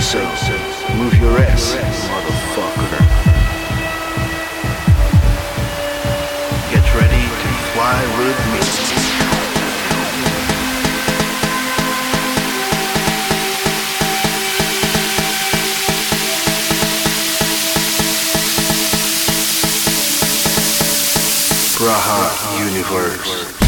So, Move your ass, motherfucker. Get ready to fly with me. Braha Universe.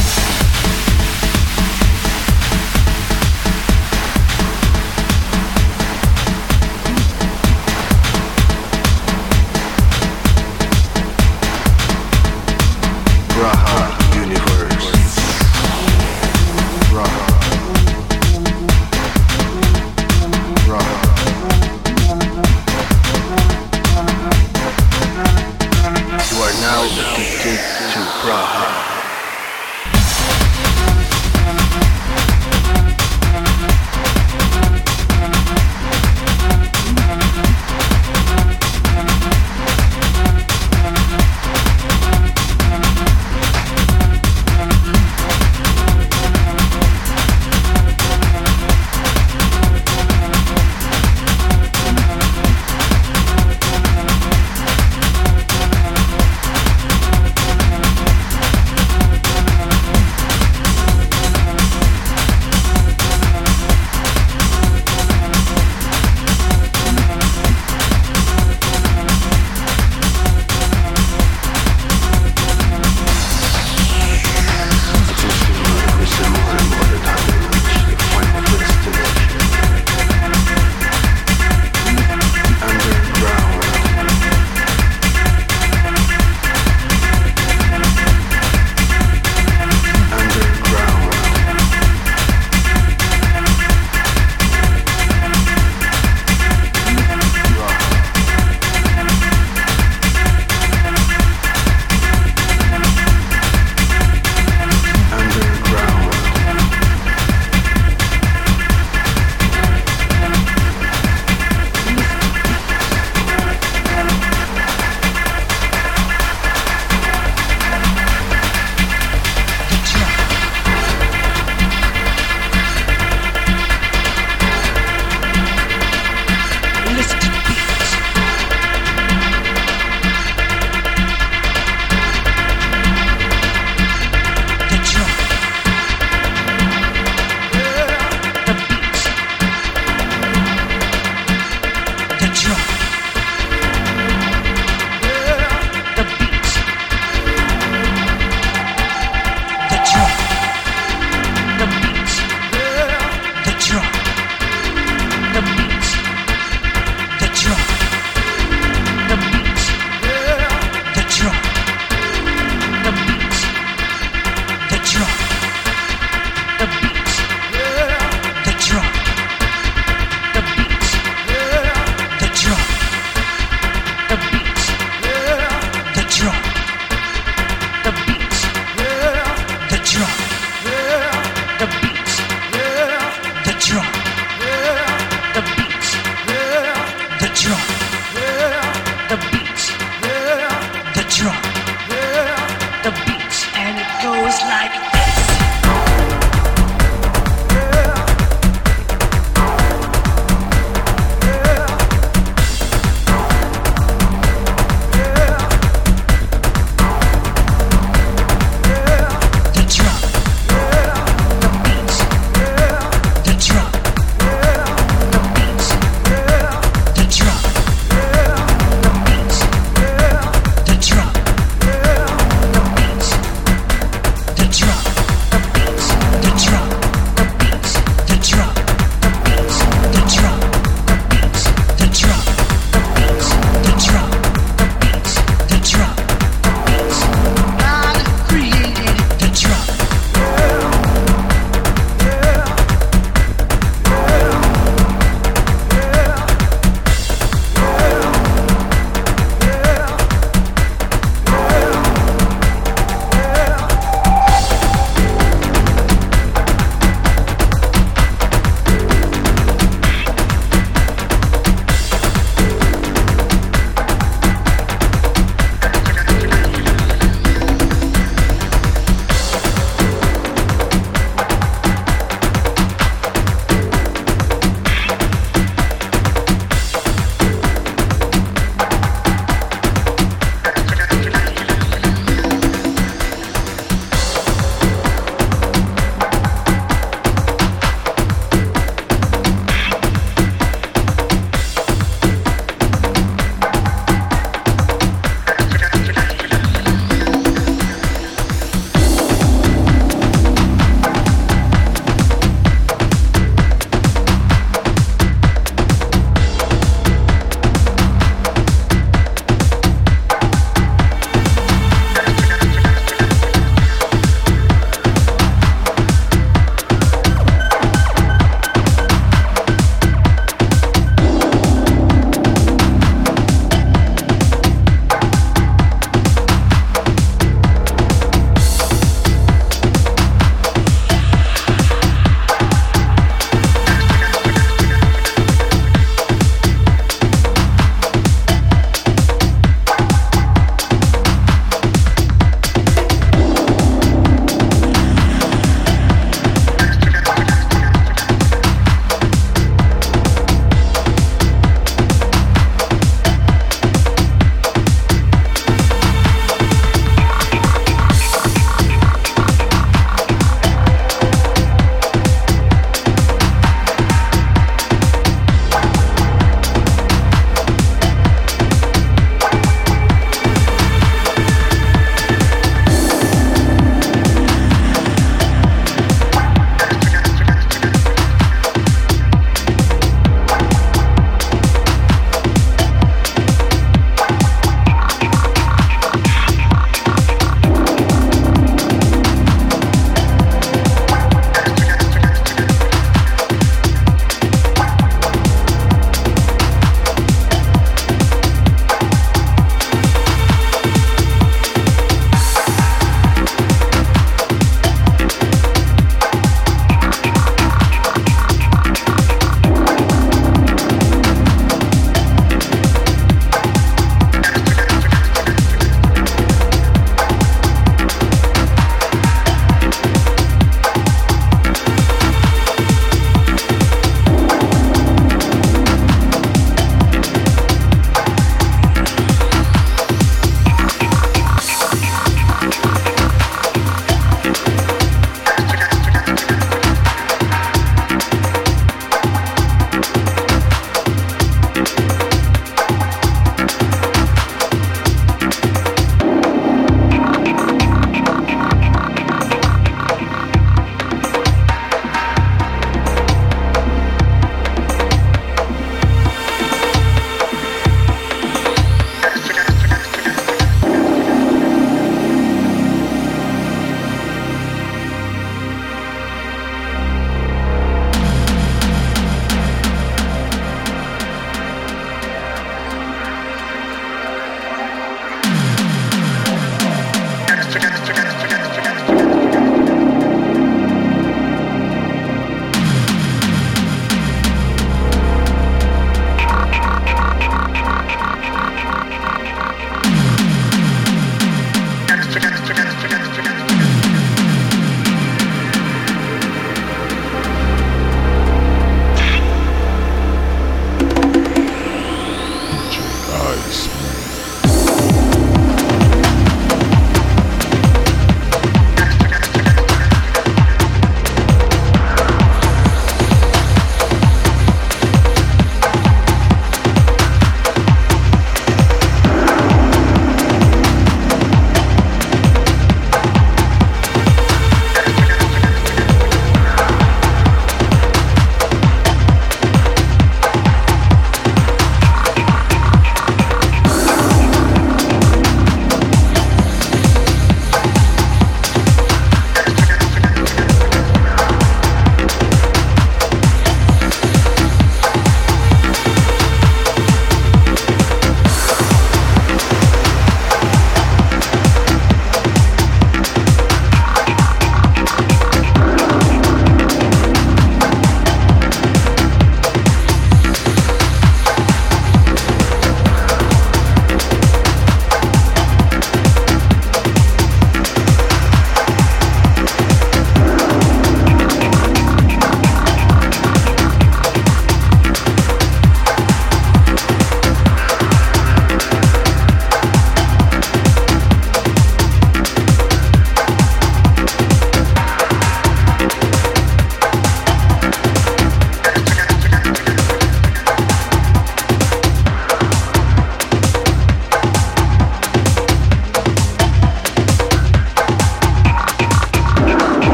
the beat and it goes like this.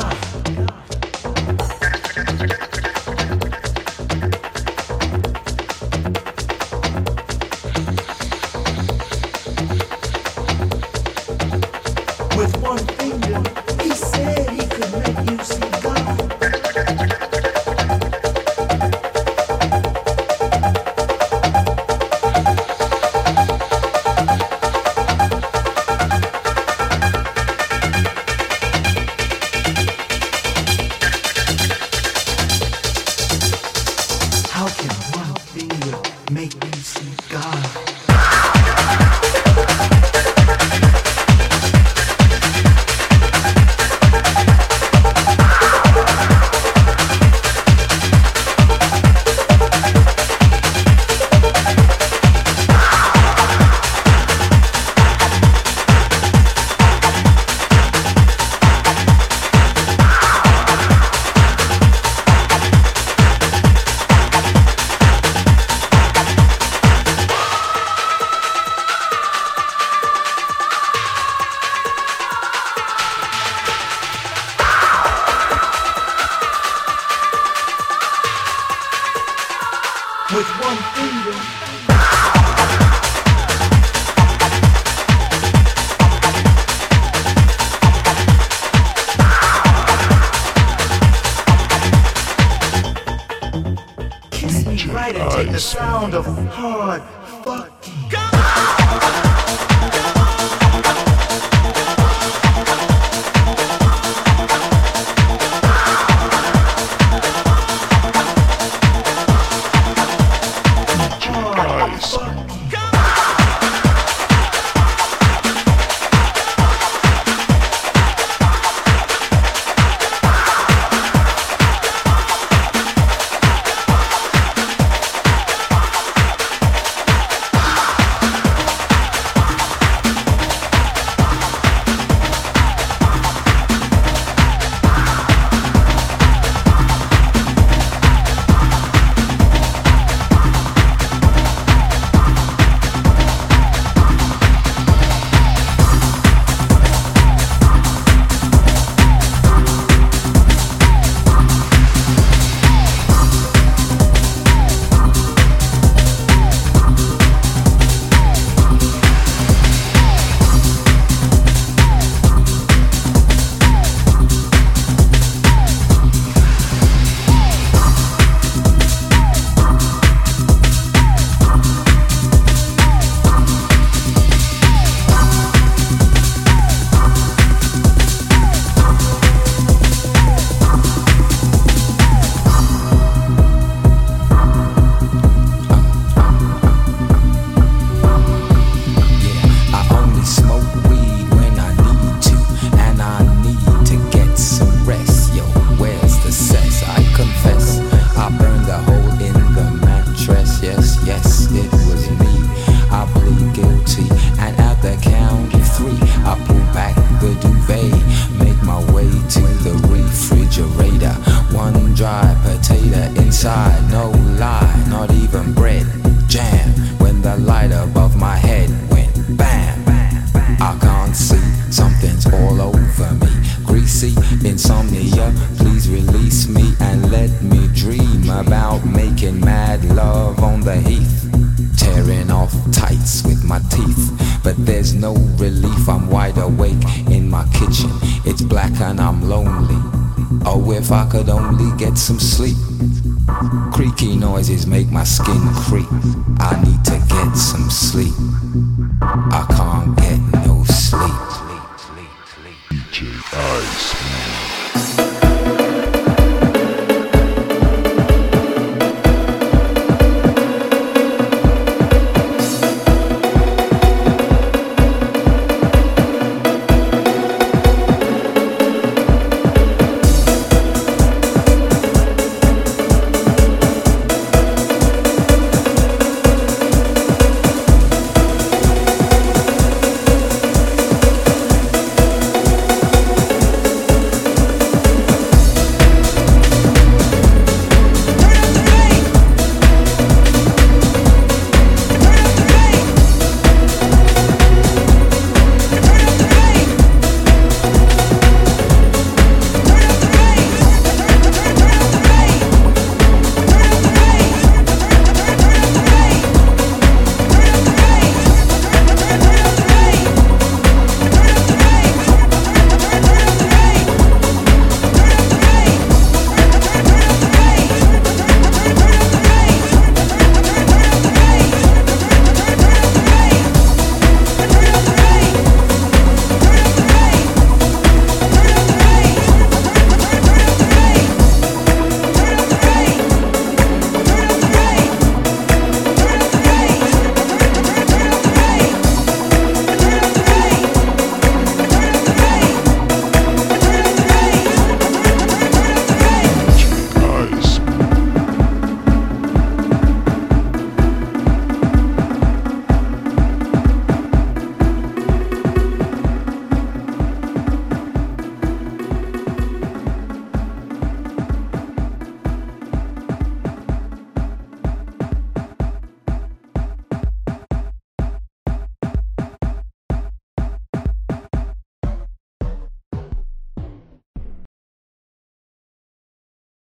enough.